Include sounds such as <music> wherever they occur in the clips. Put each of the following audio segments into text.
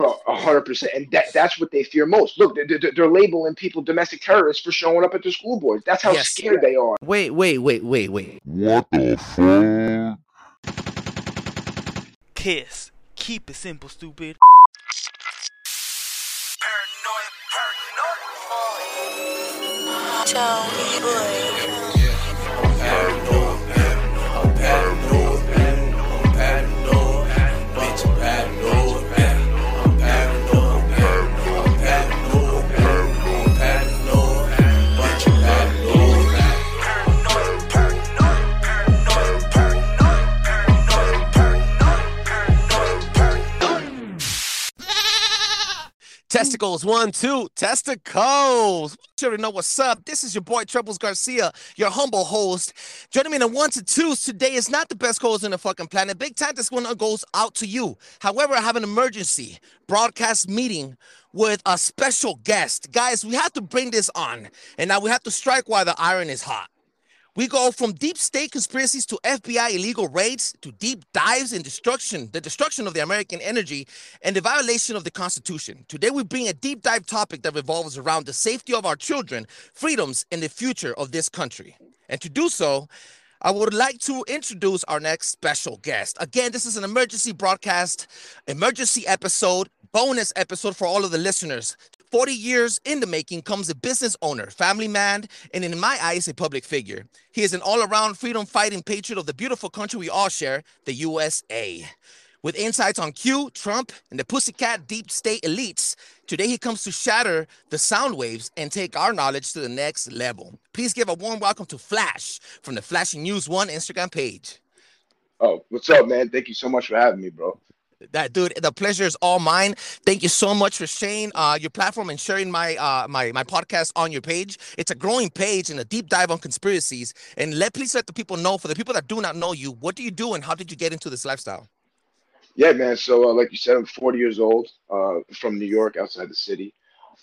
A hundred percent, and that—that's what they fear most. Look, they're, they're, labeling people domestic terrorists for showing up at their school boards. That's how yes. scared they are. Wait, wait, wait, wait, wait. What the fuck? Kiss. Keep it simple, stupid. Paranoid, paranoid. Testicles, one, two, testicles. You already know what's up. This is your boy Troubles Garcia, your humble host. Joining me in the one to twos today is not the best host in the fucking planet. Big time, this one goes out to you. However, I have an emergency broadcast meeting with a special guest. Guys, we have to bring this on, and now we have to strike while the iron is hot. We go from deep state conspiracies to FBI illegal raids to deep dives in destruction, the destruction of the American energy and the violation of the Constitution. Today, we bring a deep dive topic that revolves around the safety of our children, freedoms, and the future of this country. And to do so, I would like to introduce our next special guest. Again, this is an emergency broadcast, emergency episode, bonus episode for all of the listeners. 40 years in the making comes a business owner, family man, and in my eyes, a public figure. He is an all around freedom fighting patriot of the beautiful country we all share, the USA. With insights on Q, Trump, and the pussycat deep state elites, today he comes to shatter the sound waves and take our knowledge to the next level. Please give a warm welcome to Flash from the Flashing News One Instagram page. Oh, what's up, man? Thank you so much for having me, bro. That dude, the pleasure is all mine. Thank you so much for sharing uh, your platform and sharing my uh, my my podcast on your page. It's a growing page and a deep dive on conspiracies. And let please let the people know for the people that do not know you, what do you do and how did you get into this lifestyle? Yeah, man. So uh, like you said, I'm 40 years old, uh, from New York, outside the city.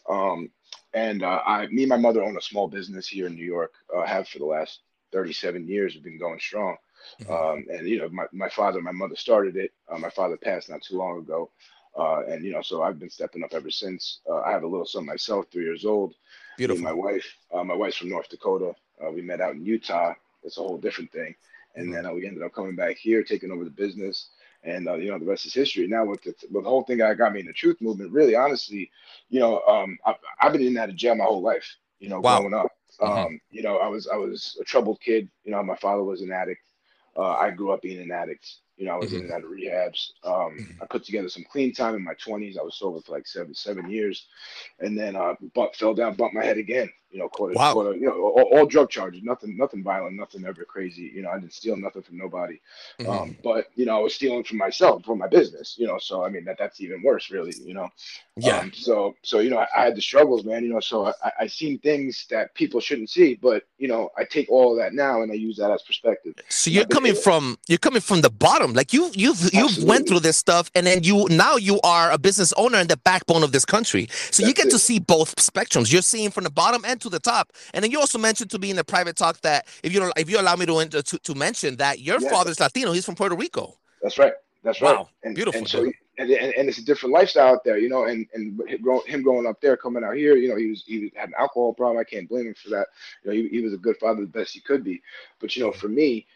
Um, and uh, I, me and my mother own a small business here in New York. Uh, have for the last 37 years. We've been going strong. Mm-hmm. Um, and you know, my, my father, my mother started it. Uh, my father passed not too long ago, uh, and you know, so I've been stepping up ever since. Uh, I have a little son myself, three years old. Beautiful. My wife, uh, my wife's from North Dakota. Uh, we met out in Utah. It's a whole different thing. And mm-hmm. then uh, we ended up coming back here, taking over the business, and you know, the rest is history. Now with the, with the whole thing that got me in the truth movement, really, honestly, you know, um, I, have been in and out of jail my whole life. You know, wow. growing up. Mm-hmm. Um, you know, I was I was a troubled kid. You know, my father was an addict. Uh, I grew up being an addict. You know, I was mm-hmm. in and out of rehabs. Um, mm-hmm. I put together some clean time in my 20s. I was sober for like seven seven years, and then uh, but fell down, bumped my head again. You know, wow. you know, all, all, drug charges, nothing, nothing violent, nothing ever crazy. You know, I didn't steal nothing from nobody. Mm-hmm. Um, but you know, I was stealing from myself, from my business. You know, so I mean that that's even worse, really. You know. Yeah. Um, so so you know, I, I, had the struggles, man. You know, so I I seen things that people shouldn't see, but you know, I take all of that now and I use that as perspective. So you're coming from you're coming from the bottom, like you you've you've Absolutely. went through this stuff, and then you now you are a business owner and the backbone of this country. So that's you get it. to see both spectrums. You're seeing from the bottom and to the top, and then you also mentioned to me in the private talk that if you don't, if you allow me to to, to mention that your yeah. father's Latino, he's from Puerto Rico. That's right. That's right. Wow. And, Beautiful. And, so, and, and, it's a different lifestyle out there, you know. And and him growing up there, coming out here, you know, he was he had an alcohol problem. I can't blame him for that. You know, he, he was a good father, the best he could be. But you know, mm-hmm. for me,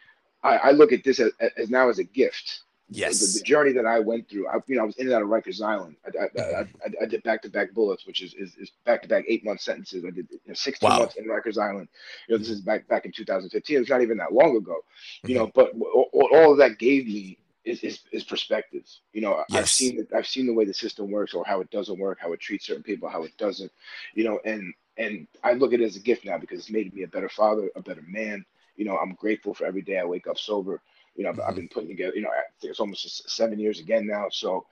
I, I look at this as, as now as a gift Yes. The, the, journey that I went through, I, you know, I was in and out of Rikers Island. I, I, mm-hmm. I, I did back to back bullets, which is, is, is back to back eight month sentences. I did you know, 16 wow. months in Rikers Island. You know, this is back back in 2015. It's not even that long ago, you mm-hmm. know, but all, all of that gave me is, is, is perspective. You know, yes. I've seen I've seen the way the system works or how it doesn't work, how it treats certain people, how it doesn't, you know, and and I look at it as a gift now because it's made me a better father, a better man. You know, I'm grateful for every day I wake up sober. You know, I've, I've been putting together. You know, it's almost seven years again now. So,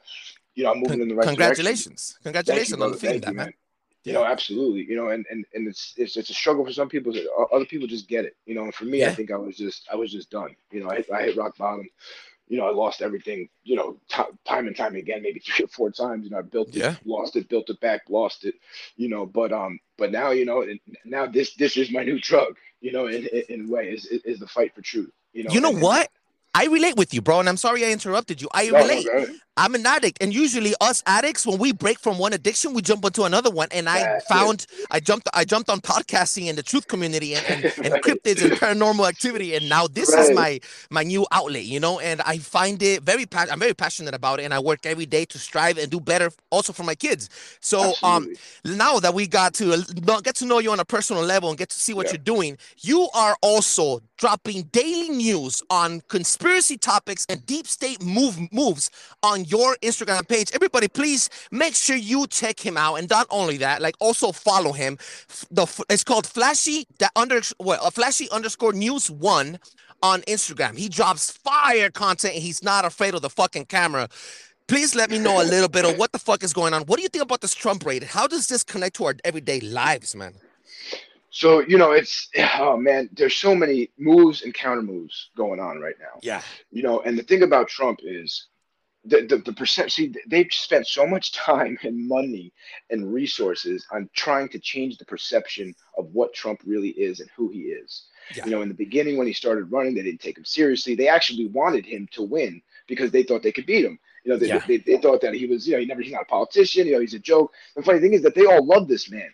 you know, I'm moving in the right Congratulations! Direction. Congratulations Congratulations on feeding that, you, man. You know, absolutely. You know, and and and it's it's it's a struggle for some people. Other people just get it. You know, and for me, yeah. I think I was just I was just done. You know, I hit, I hit rock bottom. You know, I lost everything. You know, t- time and time again, maybe <laughs> three or four times. You know, I built it, yeah. lost it, built it back, lost it. You know, but um, but now you know, now this this is my new drug. You know, in in, in a way, is is the fight for truth. You know, you know and, what? I relate with you, bro, and I'm sorry I interrupted you. I No, relate. ahead. I'm an addict, and usually us addicts, when we break from one addiction, we jump into another one. And I found I jumped I jumped on podcasting and the truth community and, and, <laughs> and Right. cryptids and paranormal activity, and now this is my my new outlet, you know. And I find it very pa- I'm very passionate about it, and I work every day to strive and do better, also for my kids. So um, now that we got to get to know you on a personal level and get to see what Yeah. you're doing, you are also dropping daily news on conspiracy topics and deep state move moves on your Instagram page. Everybody, please make sure you check him out, and not only that, like also follow him. The it's called Flashy that under well, uh, Flashy underscore News One on Instagram. He drops fire content, and he's not afraid of the fucking camera. Please let me know a little bit of what the fuck is going on. What do you think about this Trump raid? How does this connect to our everyday lives, man? So you know, it's oh man, there's so many moves and counter moves going on right now. Yeah. You know, and the thing about Trump is the the, the perception they've spent so much time and money and resources on trying to change the perception of what Trump really is and who he is. Yeah. You know, in the beginning when he started running, they didn't take him seriously. They actually wanted him to win because they thought they could beat him. You know, they, Yeah. they, they thought that he was, you know, he never, he's not a politician. You know, he's a joke. The funny thing is that they all love this man.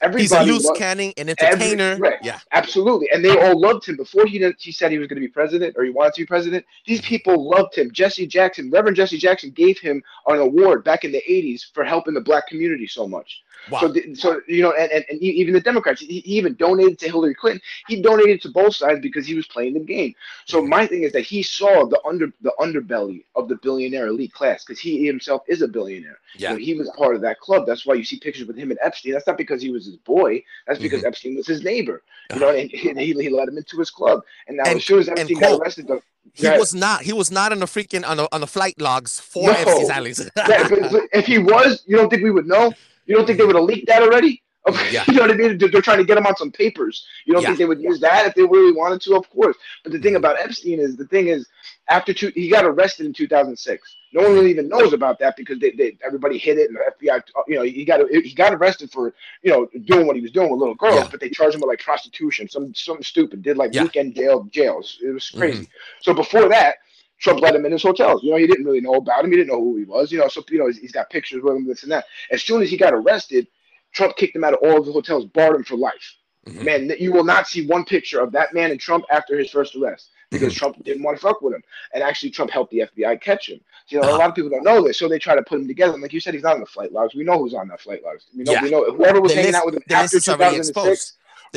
Everybody He's a loose lo- cannon, an every- entertainer. right. Yeah. Absolutely, and they all loved him before he did, he said he was going to be president or he wanted to be president. These people loved him. Jesse Jackson, Reverend Jesse Jackson, gave him an award back in the '80s for helping the black community so much. Wow. So, the, so you know, and, and, and even the Democrats, he, he even donated to Hillary Clinton. He donated to both sides because he was playing the game. So my thing is that he saw the under the underbelly of the billionaire elite class because he himself is a billionaire. You yeah. know, he was part of that club. That's why you see pictures with him and Epstein. That's not because he was his boy. That's because Mm-hmm. Epstein was his neighbor. You know, and he, he, he let him into his club. And now, And- as soon as Epstein got arrested, the, He Yeah. was not. He was not on the freaking on the on the flight logs for No. Epstein's Islands. Yeah, if he was, you don't think we would know? You don't think they would have leaked that already? Yeah. <laughs> You know what I mean? They're trying to get him on some papers. You don't Yeah. think they would use that if they really wanted to? Of course. But the thing about Epstein is the thing is after two, he got arrested in 2006. No one really even knows about that because they, they everybody hid it and the FBI. You know, he got he got arrested for you know doing what he was doing with little girls, Yeah. but they charged him with like prostitution, some something stupid. Did like weekend jail jails. It was crazy. Mm-hmm. So before that. Trump let him in his hotels. You know, he didn't really know about him. He didn't know who he was. You know, so you know he's, he's got pictures with him, this and that. As soon as he got arrested, Trump kicked him out of all of the hotels, barred him for life. Mhm. Man, you will not see one picture of that man and Trump after his first arrest because Mm-hmm. Trump didn't want to fuck with him. And actually, Trump helped the FBI catch him. You know, Uh-huh. a lot of people don't know this, so they try to put him together. And like you said, he's not on the flight logs. We know who's on that flight logs. We know, Yeah. we know whoever was The hanging list- out with him after list is already 2006. exposed.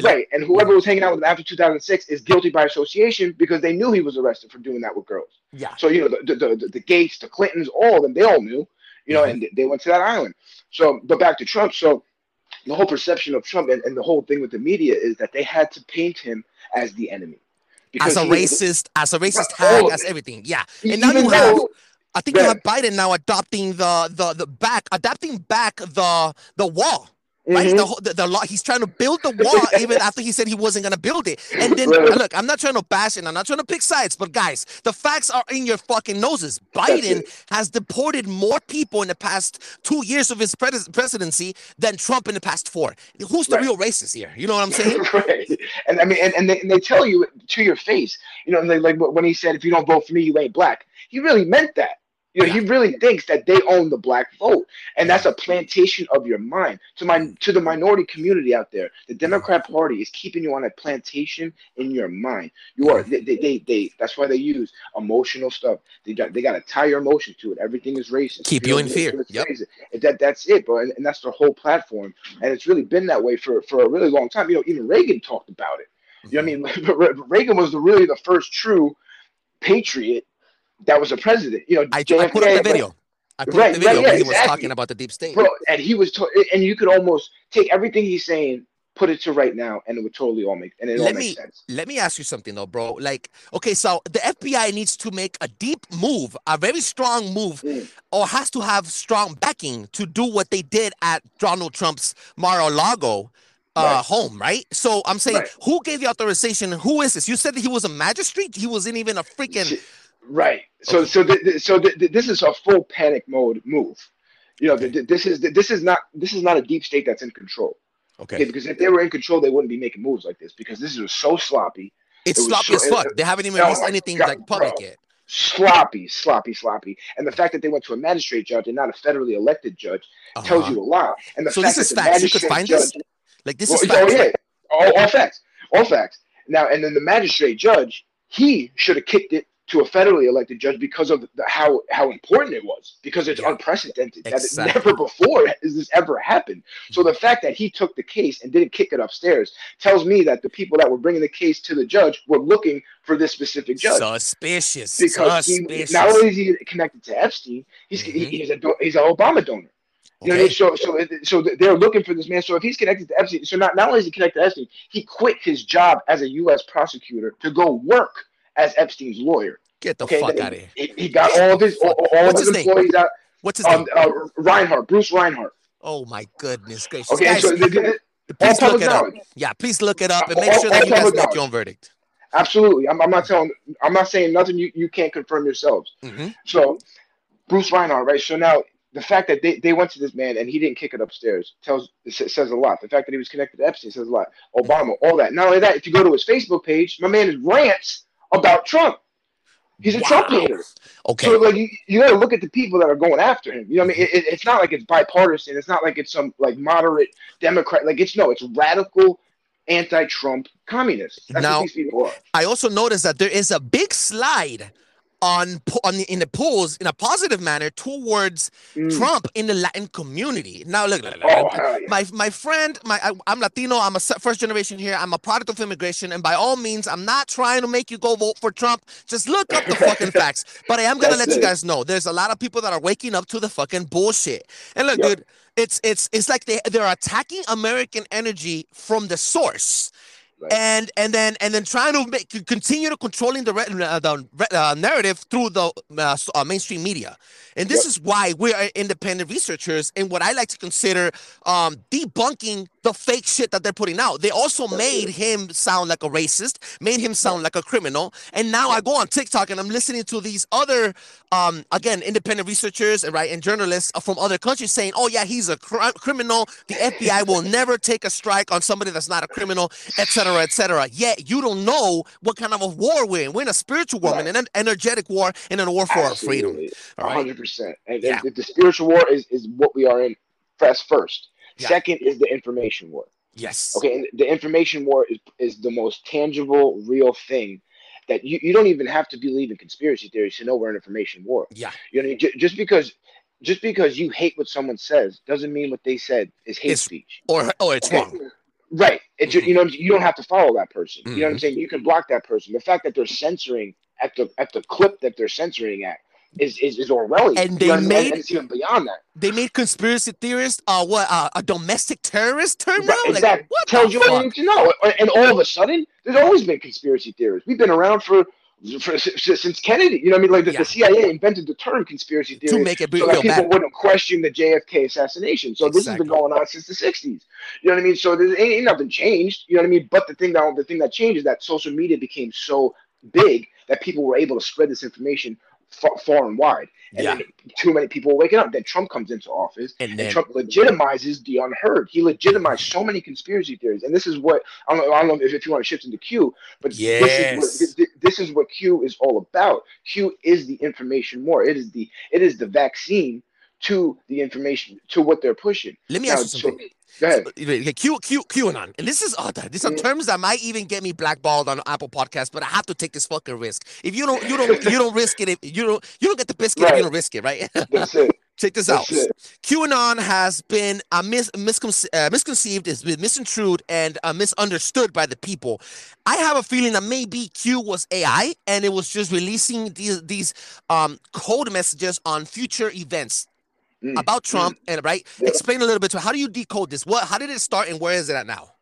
Right, and whoever was hanging out with him after 2006 is guilty by association because they knew he was arrested for doing that with girls. Yeah. So you know the the, the, the Gates, the Clintons, all of them, they all knew, you know, Mhm. and they went to that island. So, but back to Trump. So the whole perception of Trump and, and the whole thing with the media is that they had to paint him as the enemy. As a racist, as a racist Right, all tag, of as everything. Yeah. And now you have I think you have Biden now adopting the the the back adapting back the the wall. Right, Mhm. the, the the law. He's trying to build the wall <laughs> even after he said he wasn't gonna build it. And then Right. look, I'm not trying to bash and I'm not trying to pick sides, but guys, the facts are in your fucking noses. Biden <laughs> has deported more people in the past two years of his pres- presidency than Trump in the past four. Who's the Right. real racist here? You know what I'm saying? <laughs> right. And I mean, and, and, they, and they tell you to your face, you know, like, like when he said, if you don't vote for me, you ain't black. He really meant that. You know, he really thinks that they own the black vote, and that's a plantation of your mind. To my to the minority community out there, the Democrat Party is keeping you on a plantation in your mind. You are they they, they, they that's why they use emotional stuff. They got they got to tie your emotion to it. Everything is racist. Keep you in fear. Yep. that that's it, bro. And, and that's their whole platform. And it's really been that way for for a really long time. You know, even Reagan talked about it. You know what I mean? <laughs> Reagan was the, really the first true patriot that was a president. You know, I, I put up the video. I put Right, up the video right, yeah, he was talking about the deep state. bro, and he was, to- and you could almost take everything he's saying, put it to right now, and it would totally all make, and it Let all me- makes sense. Let me ask you something though, bro. Like, okay, so the FBI needs to make a deep move, a very strong move, Mm. or has to have strong backing to do what they did at Donald Trump's Mar-a-Lago uh, Right. home, right? So I'm saying, Right. who gave the authorization? Who is this? You said that he was a magistrate. He wasn't even a freaking. Right. So Okay. so th- so th- th- this is a full panic mode move. You know, th- th- this is this is not this is not a deep state that's in control. Okay, Okay, because if they were in control, they wouldn't be making moves like this because this is so sloppy. it's it sloppy so- as fuck. it- They haven't even Oh released my anything God, like public bro. yet. sloppy, sloppy, sloppy. And the fact that they went to a magistrate judge and not a federally elected judge tells Uh-huh. you a lot. And the So fact this is that facts. You could find this? Like this well, is oh yeah, all, all facts, all facts. Now, and then the magistrate judge, he should have kicked it to a federally elected judge because of the, how how important it was, because it's Yeah. unprecedented. That never before has this ever happened. So the fact that he took the case and didn't kick it upstairs tells me that the people that were bringing the case to the judge were looking for this specific judge. Suspicious. because he, not only is he connected to Epstein, he's Mhm. he, he's a he's an Obama donor. You know, I mean? Okay. so so so they're looking for this man. So if he's connected to Epstein, so not, not only is he connected to Epstein, he quit his job as a U.S. prosecutor to go work as Epstein's lawyer. Get the Okay, fuck out of here. he, he got all his all, all What's of his his name? employees out. What's his Um, name? uh, Reinhart, Bruce Reinhart. Oh my goodness gracious. Okay, Guys, so the, the, all please look it up. Yeah, please look it up and make All- sure that you guys make knowledge. your own verdict. Absolutely, I'm, I'm not telling. I'm not saying nothing you, you can't confirm yourselves. Mhm. So Bruce Reinhart, right? So now the fact that they, they went to this man and he didn't kick it upstairs tells says a lot. The fact that he was connected to Epstein says a lot. Obama, all that. Not only that, if you go to his Facebook page, my man is rants about Trump. He's a Trump hater. Okay. So like you, you got to look at the people that are going after him. You know what I mean? It, it- it's not like it's bipartisan. It's not like it's some like moderate Democrat. Like it's no, it's radical anti-Trump communists. That's Now- what these people are. I also noticed that there is a big slide on on the, in the polls in a positive manner towards Mm. Trump in the Latin community. Now look, look, look, Oh, yeah. my my friend, my I, I'm Latino. I'm a first generation here. I'm a product of immigration, and by all means, I'm not trying to make you go vote for Trump. Just look up the fucking <laughs> facts. But I am gonna That's let you guys know there's a lot of people that are waking up to the fucking bullshit. And look, Yep. dude, it's it's it's like they they're attacking American energy from the source. Right. And and then and then trying to make continue to controlling the uh, the uh, narrative through the uh, uh, mainstream media, and this Yep. is why we are independent researchers and what I like to consider um, debunking the fake shit that they're putting out. They also made him sound like a racist, made him sound like a criminal, and now I go on TikTok and I'm listening to these other, um, again, independent researchers and right and journalists from other countries saying, "Oh yeah, he's a cr- criminal. The FBI will never take a strike on somebody that's not a criminal, etc., etc." Yet you don't know what kind of a war we're in. We're in a spiritual war, Right. and an energetic war, and a war for our freedom. Absolutely. Right. hundred percent. And, Yeah. and the spiritual war is, is what we are in first first. Yeah. Second is the information war. Yes. Okay, and the information war is, is the most tangible, real thing that you, you don't even have to believe in conspiracy theories to know we're in information war. Yeah. You know, ju- just because just because you hate what someone says doesn't mean what they said is hate It's speech. Or oh it's Okay. wrong. Right. It's Mhm. you know you don't have to follow that person. You know what I'm Mhm. saying? You can block that person. The fact that they're censoring at the at the clip that they're censoring at is is, is Orwellian. And You they know what I mean? made- even beyond that. They made conspiracy theorists uh what uh, a domestic terrorist term now? Right, Like, exactly. what Tells you fuck? need to know. And all of a sudden, there's always been conspiracy theorists. We've been around for, for since Kennedy. You know what I mean? Like the, Yeah. the CIA invented the term conspiracy theory to make it so that people bad. wouldn't question the JFK assassination. So this has been going on since the 60s. You know what I mean? So there ain't, ain't nothing changed. You know what I mean? But the thing that the thing that changed is that social media became so big that people were able to spread this information far, far and wide. And Yeah. then too many people waking up. Then Trump comes into office And and Trump legitimizes the unheard. He legitimized so many conspiracy theories, and this is what I don't know, I don't know if, if you want to shift into Q, but this is Yes. what this, is what Q is all about. Q is the information war. It is the it is the vaccine to the information to what they're pushing. let me Now, ask you so- something. Go ahead. Okay, Q Q QAnon, and this is oh, these are terms that might even get me blackballed on Apple Podcast, but I have to take this fucking risk. If you don't, you don't, you don't <laughs> risk it. If you don't, you don't get the biscuit if you don't risk it, right? That's it. <laughs> Check this out. It. QAnon has been uh, mis- misconce- uh, misconceived, has been and uh, misunderstood by the people. I have a feeling that maybe Q was AI, and it was just releasing these these um, code messages on future events Mm, about Trump. And right, Yeah. explain a little bit to how do you decode this? What? How did it start, and where is it at now?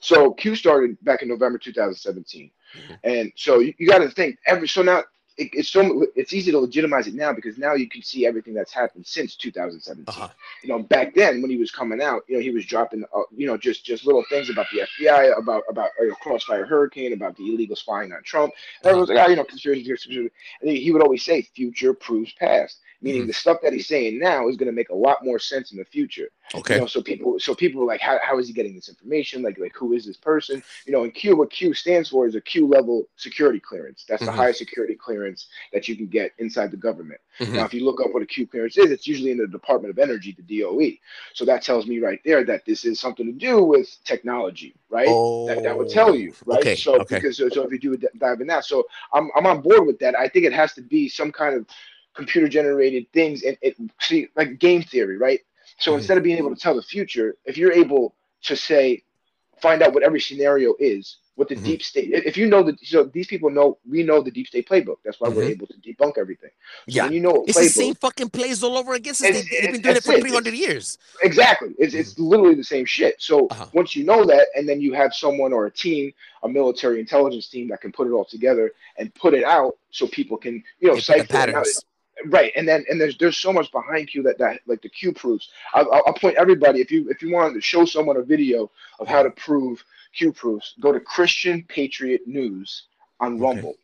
So Q started back in November 2017, Mhm. and so you, you got to think every so now it, it's so it's easy to legitimize it now because now you can see everything that's happened since 2017. Uh-huh. You know, back then when he was coming out, you know, he was dropping, uh, you know, just just little things about the FBI, about about uh, Crossfire Hurricane, about the illegal spying on Trump. And everyone was like, ah, you know, conspiracy conspiracy. And he would always say, "Future proves past." Meaning Mhm. the stuff that he's saying now is going to make a lot more sense in the future. Okay. You know, so people, so people were like, how, how is he getting this information? Like, like who is this person? You know, and Q, what Q stands for is a Q level security clearance. That's the Mhm. highest security clearance that you can get inside the government. Mhm. Now, if you look up what a Q clearance is, it's usually in the Department of Energy, the DOE. So that tells me right there that this is something to do with technology, right? that, that would tell you, right? Oh, Okay, So okay. because so, so if you do a dive in that, so I'm I'm on board with that. I think it has to be some kind of computer generated things and it see like game theory, right? So Mhm. instead of being able to tell the future, if you're able to say find out what every scenario is, what the Mhm. deep state if you know that so these people know we know the deep state playbook. That's why we're Mhm. able to debunk everything. So Yeah. you know It's playbook, the same fucking plays all over again since It's- they, they've been doing it for it. 300 years. Exactly. It's it's literally the same shit. So Uh-huh. once you know that, and then you have someone or a team, a military intelligence team that can put it all together and put it out, so people can you know They put it out. patterns. Right, and then and there's there's so much behind Q that that like the Q proofs. I'll, I'll I'll point everybody if you if you want to show someone a video of how to prove Q proofs, go to Christian Patriot News on Okay. Rumble.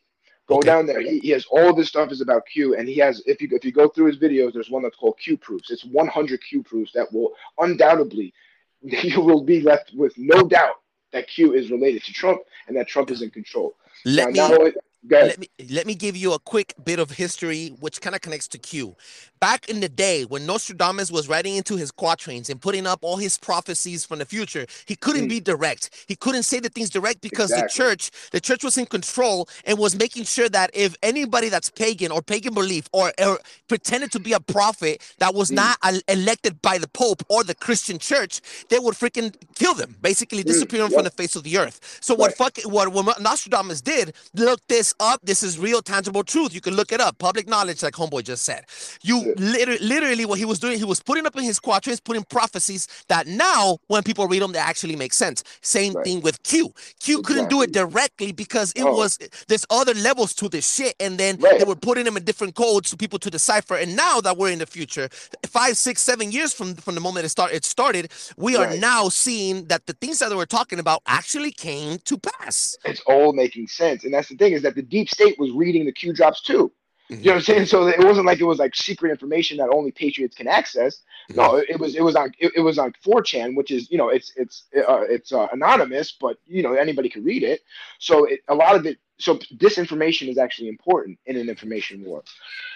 Go Okay. down there. He, he has all this stuff is about Q, and he has if you if you go through his videos, there's one that's called Q proofs. It's 100 Q proofs that will undoubtedly <laughs> you will be left with no doubt that Q is related to Trump and that Trump is in control. Let now, me not only, go ahead. let me let me give you a quick bit of history which kind of connects to q back in the day when nostradamus was writing into his quatrains and putting up all his prophecies from the future he couldn't Mm. be direct he couldn't say the things direct because the church the church was in control and was making sure that if anybody that's pagan or pagan belief or, or pretended to be a prophet that was Mm. not el- elected by the pope or the christian church they would freaking kill them basically Mm, disappear them from the face of the earth so what Right. fuck what, what nostradamus did look this up this is real tangible truth you can look it up public knowledge like homeboy just said you Yeah. literally, literally what he was doing he was putting up in his quatrains putting prophecies that now when people read them they actually make sense same Right. thing with q q couldn't do it directly because it Oh. was there's other levels to this shit and then Right. they were putting them in different codes for people to decipher and now that we're in the future five six seven years from from the moment it started it started we are now seeing that the things that they were talking about actually came to pass it's all making sense. And that's the thing is that the deep state was reading the Q drops too. Mm-hmm. You know what I'm saying? So it wasn't like it was like secret information that only patriots can access. No, it, was it was on it, it was on 4chan, which is you know it's it's uh, it's uh, anonymous, but you know anybody can read it. So it, a lot of it. So disinformation is actually important in an information war.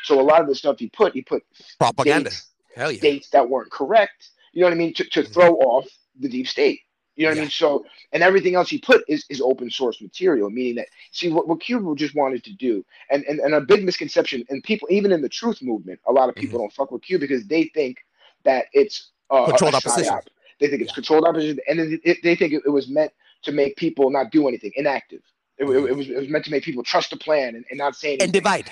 So a lot of the stuff he put, he put propaganda dates, hell yeah dates that weren't correct. You know what I mean? To, to Mhm. throw off the deep state. You know what Yeah. I mean? So, and everything else he put is, is open source material, meaning that, see, what, what Cuba just wanted to do, and, and, and a big misconception, and people, even in the truth movement, a lot of people don't fuck with Q because they think that it's uh, Controlled opposition. psyop. They think it's Yeah. controlled opposition, and then it, they think it, it was meant to make people not do anything, inactive. It, it, it was, it was meant to make people trust the plan and, and not say anything. and divide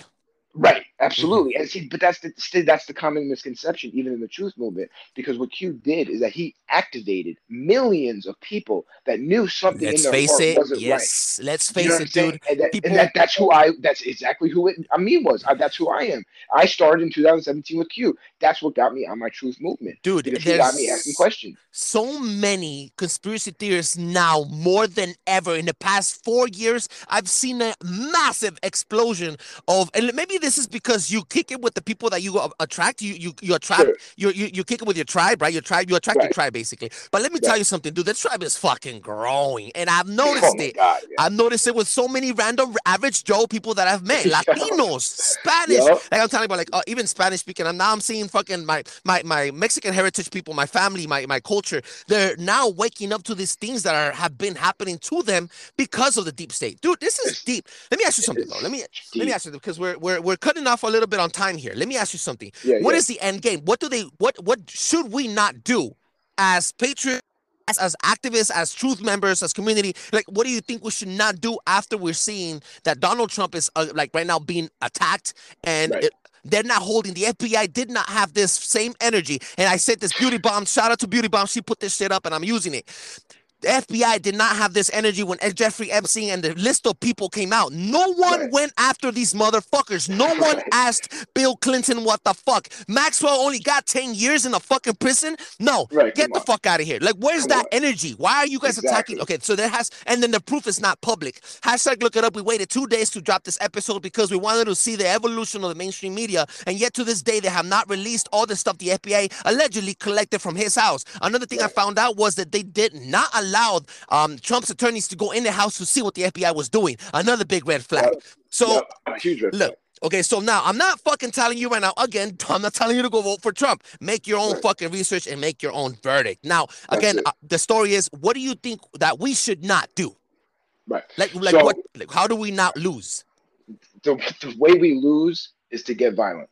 Right, Mm-hmm. absolutely, and see, but that's the that's the common misconception, even in the truth movement, because what Q did is that he activated millions of people that knew something let's in their face heart it wasn't yes let's right. You know face it dude And, that, people- and that, that's who I. That's exactly who it. I mean, was I, that's who I am. I started in 2017 with Q. That's what got me on my truth movement. dude Because he got me asking questions. so many conspiracy theorists now more than ever in the past four years i've seen a massive explosion of and maybe this is because you kick it with the people that you attract you you, you attract Sure. you, you you kick it with your tribe right your tribe you attract your tribe basically but let me tell you something dude the tribe is fucking growing and i've <laughs> Oh noticed my it God! Yeah. I've noticed it with so many random average Joe people that I've met, <laughs> Latinos, Spanish. Yup. Like I'm telling you about, like uh, even Spanish speaking. And now I'm seeing fucking my my my Mexican heritage people, my family, my my culture. They're now waking up to these things that are have been happening to them because of the deep state, dude. This is deep. Let me ask you something though. Let me let me ask you because we're we're we're cutting off a little bit on time here. Let me ask you something. Yeah, What yeah. is the end game? What do they what what should we not do as patriots? As, as activists, as truth members, as community, like, what do you think we should not do after we're seeing that Donald Trump is uh, like right now being attacked and Right. it, they're not holding the FBI did not have this same energy. And I said this beauty bomb, shout out to Beauty Bomb, she put this shit up and I'm using it. The FBI did not have this energy when Jeffrey Epstein and the list of people came out. No one Right. went after these motherfuckers. No one asked Bill Clinton what the fuck. Maxwell only got 10 years in a fucking prison. No, Right, get the on. fuck out of here. Like, where's Come that on. energy? Why are you guys attacking? Okay, so there has, and then the proof is not public. Hashtag look it up. We waited two days to drop this episode because we wanted to see the evolution of the mainstream media, and yet to this day they have not released all the stuff the FBI allegedly collected from his house. Another thing I found out was that they did not allow um, Trump's attorneys to go in the house to see what the FBI was doing. Another big red flag. So huge red look. flag. Okay, so now I'm not fucking telling you right now. Again, <laughs> I'm not telling you to go vote for Trump. Make your own Right. fucking research and make your own verdict. Now, again, uh, the story is, what do you think that we should not do? Right. Like, like So- what? Like, how do we not lose? The, the way we lose is to get violent.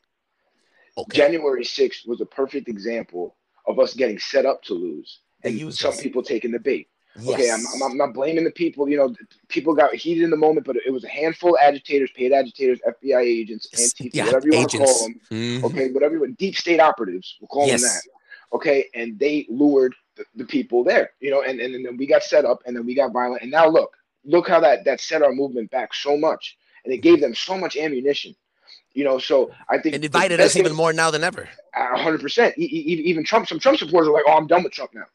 Okay, January 6th was a perfect example of us getting set up to lose and some us. people taking the bait. Yes. Okay, I'm, I'm, I'm not blaming the people. You know, people got heated in the moment, but it was a handful of agitators, paid agitators, FBI agents, Antifa, yeah, whatever you want to call agents. them. Mhm. Okay, whatever you want, deep state operatives, we'll call them that. Okay, and they lured the, the people there. You know, and, and then we got set up, and then we got violent, and now look, look how that that set our movement back so much, and it gave them so much ammunition. You know, so I think It divided us even more now than ever. hundred percent. E- e- Even Trump, some Trump supporters are like, "Oh, I'm done with Trump now,"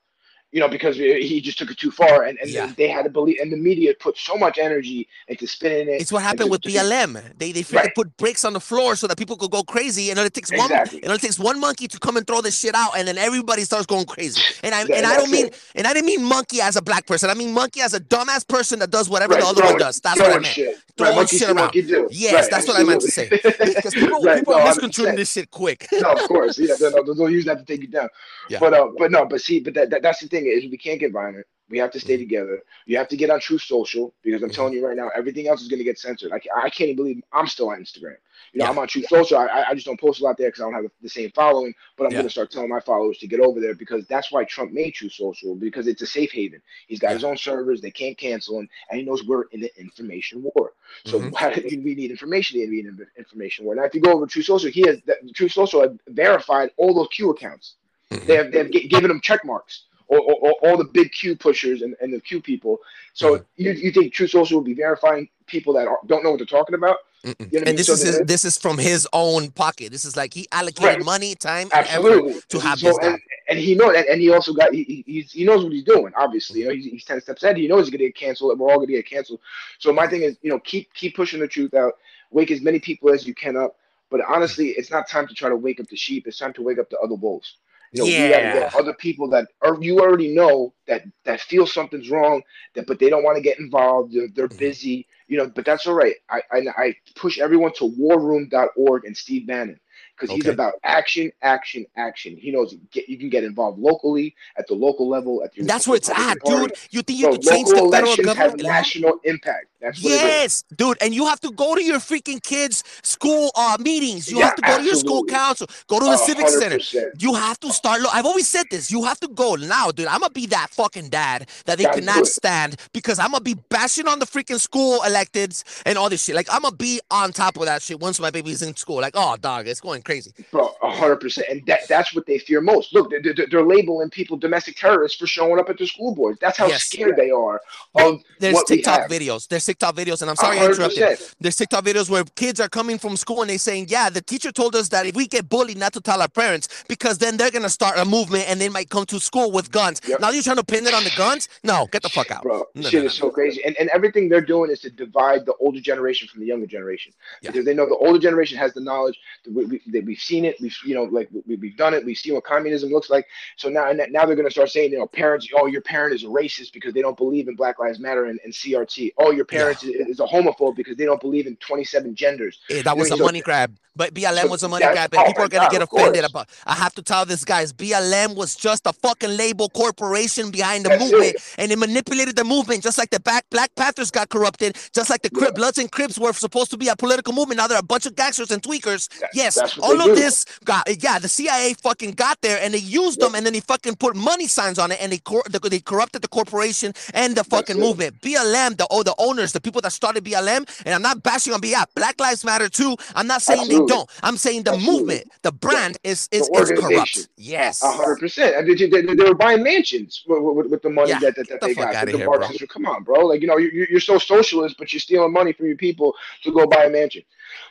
you know, because he just took it too far, and, and Yeah. they had to believe, and the media put so much energy into spinning it. It's what happened with BLM. They they Right. put bricks on the floor so that people could go crazy. And it takes one Exactly. it only takes one monkey to come and throw this shit out, and then everybody starts going crazy. <laughs> And I That- and I don't mean it. and I didn't mean monkey as a black person. I mean monkey as a dumbass person that does whatever Right, the other one does. That's what I throwing meant. Shit. Throwing right, shit around. do. Yes, Right, that's what I meant to say. <laughs> Because people, people no, are 100%. misconstruing this shit quick. no, of course, yeah, <laughs> they'll- they'll use that to take you down. Yeah. But uh, but no, but see, but that, that that's the thing is we can't get violent. We have to stay Mm-hmm. together. You have to get on Truth Social because I'm telling you right now, everything else is going to get censored. I, I can't even believe I'm still on Instagram. You know, Yeah. I'm on Truth Social. I, I- just don't post a lot there because I don't have the same following. But I'm Yeah. going to start telling my followers to get over there because that's why Trump made Truth Social because it's a safe haven. He's got his own servers. They can't cancel him, and he knows we're in an information war. So Mhm. why we need information? We need an information war. Now, if you go over Truth Social, he has that, Truth Social have verified all those Q accounts. Mhm. They have, they have gi- given them check marks. Or, or, or all the big Q pushers and, and the Q people. So Mhm. you, you think Truth Social will be verifying people that are, don't know what they're talking about? You know what I mean? And this So is his, this is from his own pocket. This is like he allocated Right. money, time, and Absolutely. effort to have So- this and, and he knows, and, and he also got he, he, he knows what he's doing. Obviously, you know, he's, he's ten steps ahead. He knows he's gonna get canceled. and We're all gonna get canceled. So my thing is, you know, keep keep pushing the truth out. Wake as many people as you can up. But honestly, it's not time to try to wake up the sheep. It's time to wake up the other wolves. You know, Yeah. get other people that are you already know that that feel something's wrong, that but they don't want to get involved. They're, they're Mhm. busy, you know. But that's all right. I I, I push everyone to warroom.org and Steve Bannon because he's about action, action, action. He knows you, get, you can get involved locally at the local level. At the That's where it's at, Republican dude. You think you Bro, can change the federal elections have government? national impact. That's. Yes, dude, and you have to go to your freaking kids' school uh meetings. You Yeah, have to go to your school council, go to the A civic hundred center. You have to start. Look, I've always said this. You have to go now, dude. I'm gonna be that fucking dad that they Gotta cannot it. stand because I'm gonna be bashing on the freaking school electeds and all this shit. Like I'm gonna be on top of that shit once my baby's in school. Like, oh, dog, it's going crazy. Bro, a hundred percent, and that, that's what they fear most. Look, they're, they're, labeling people domestic terrorists for showing up at their school boards. That's how Yes. scared they are of There's TikTok videos. There's TikTok videos, and I'm sorry I interrupted. There's TikTok videos where kids are coming from school and they're saying, "Yeah, the teacher told us that if we get bullied, not to tell our parents because then they're gonna start a movement and they might come to school with guns." Yep. Now you're trying to pin it on the guns? No, get the fuck out. Bro, No, shit no, is no, so crazy, and and everything they're doing is to divide the older generation from the younger generation Yeah. because they know the older generation has the knowledge that, we, we, that we've seen it, we've you know like we, we've done it, we've seen what communism looks like. So now and now they're gonna start saying, you know, parents, oh, your parent is a racist because they don't believe in Black Lives Matter and, and CRT. Oh, your parent is, is a homophobe because they don't believe in 27 genders. Eh, that was I a so- money grab. But BLM so was a money grab, and oh people are gonna God, get offended about. I have to tell this guys, BLM was just a fucking label corporation behind the That's movement, it. and it manipulated the movement, just like the back Black Panthers got corrupted, just like the Yeah. Bloods and Crips were supposed to be a political movement. Now they're a bunch of gangsters and tweakers. That- yes, all of do. this got yeah. The CIA fucking got there, and they used them, and then they fucking put money signs on it, and they cor- they, corrupted the corporation and the fucking it. movement. BLM, the oh, the owner matters. The people that started BLM, and I'm not bashing on BLM. Black Lives Matter too. I'm not saying Absolutely. they don't. I'm saying the Absolutely. movement, the brand is is, is corrupt. Yes. A hundred percent. They, were buying mansions with, with, with the money Yeah, that, that, that the they got. The here. Come on, bro. Like you know, you- you're so socialist, but you're stealing money from your people to go buy a mansion.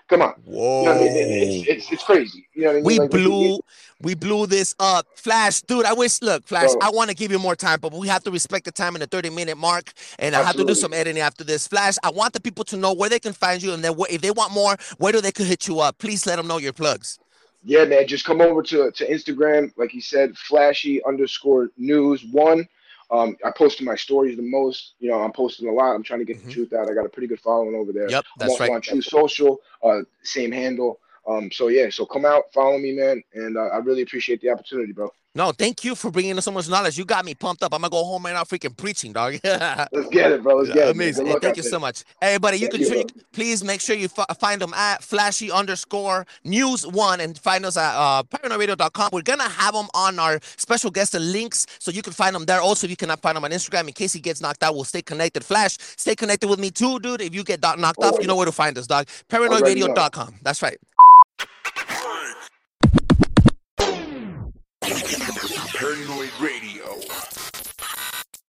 Come on. Whoa. You know I mean? It's, it's, it's crazy. You know what I mean? we Like, blew we blew this up flash dude i wish look flash Bro. i want to give you more time but we have to respect the time in the 30 minute mark and i have to do some editing after this flash i want the people to know where they can find you and then if they want more where do they could hit you up please let them know your plugs Yeah, man. Just come over to, to Instagram, like he said, flashy underscore news one. Um, I posted my stories the most. You know, I'm posting a lot. I'm trying to get Mhm. the truth out. I got a pretty good following over there. yep I'm that's also right on Truth Social, uh, same handle. Um, so yeah, so come out, follow me, man, and uh, I really appreciate the opportunity, bro. no thank you for bringing us so much knowledge you got me pumped up i'm gonna go home right now freaking preaching dog <laughs> Let's get it, bro. Let's get it. Amazing. Hey, thank you there. so much. Everybody, you Thank can you, bro. please make sure you fi- find them at flashy underscore news one and find us at uh, paranoidradio.com. We're going to have them on our special guest and links so you can find them there. Also, if you cannot find them on Instagram, in case he gets knocked out, we'll stay connected. Flash, stay connected with me too, dude. If you get knocked off, you know where to find us, dog. Paranoidradio.com. That's right. Paranoid Radio.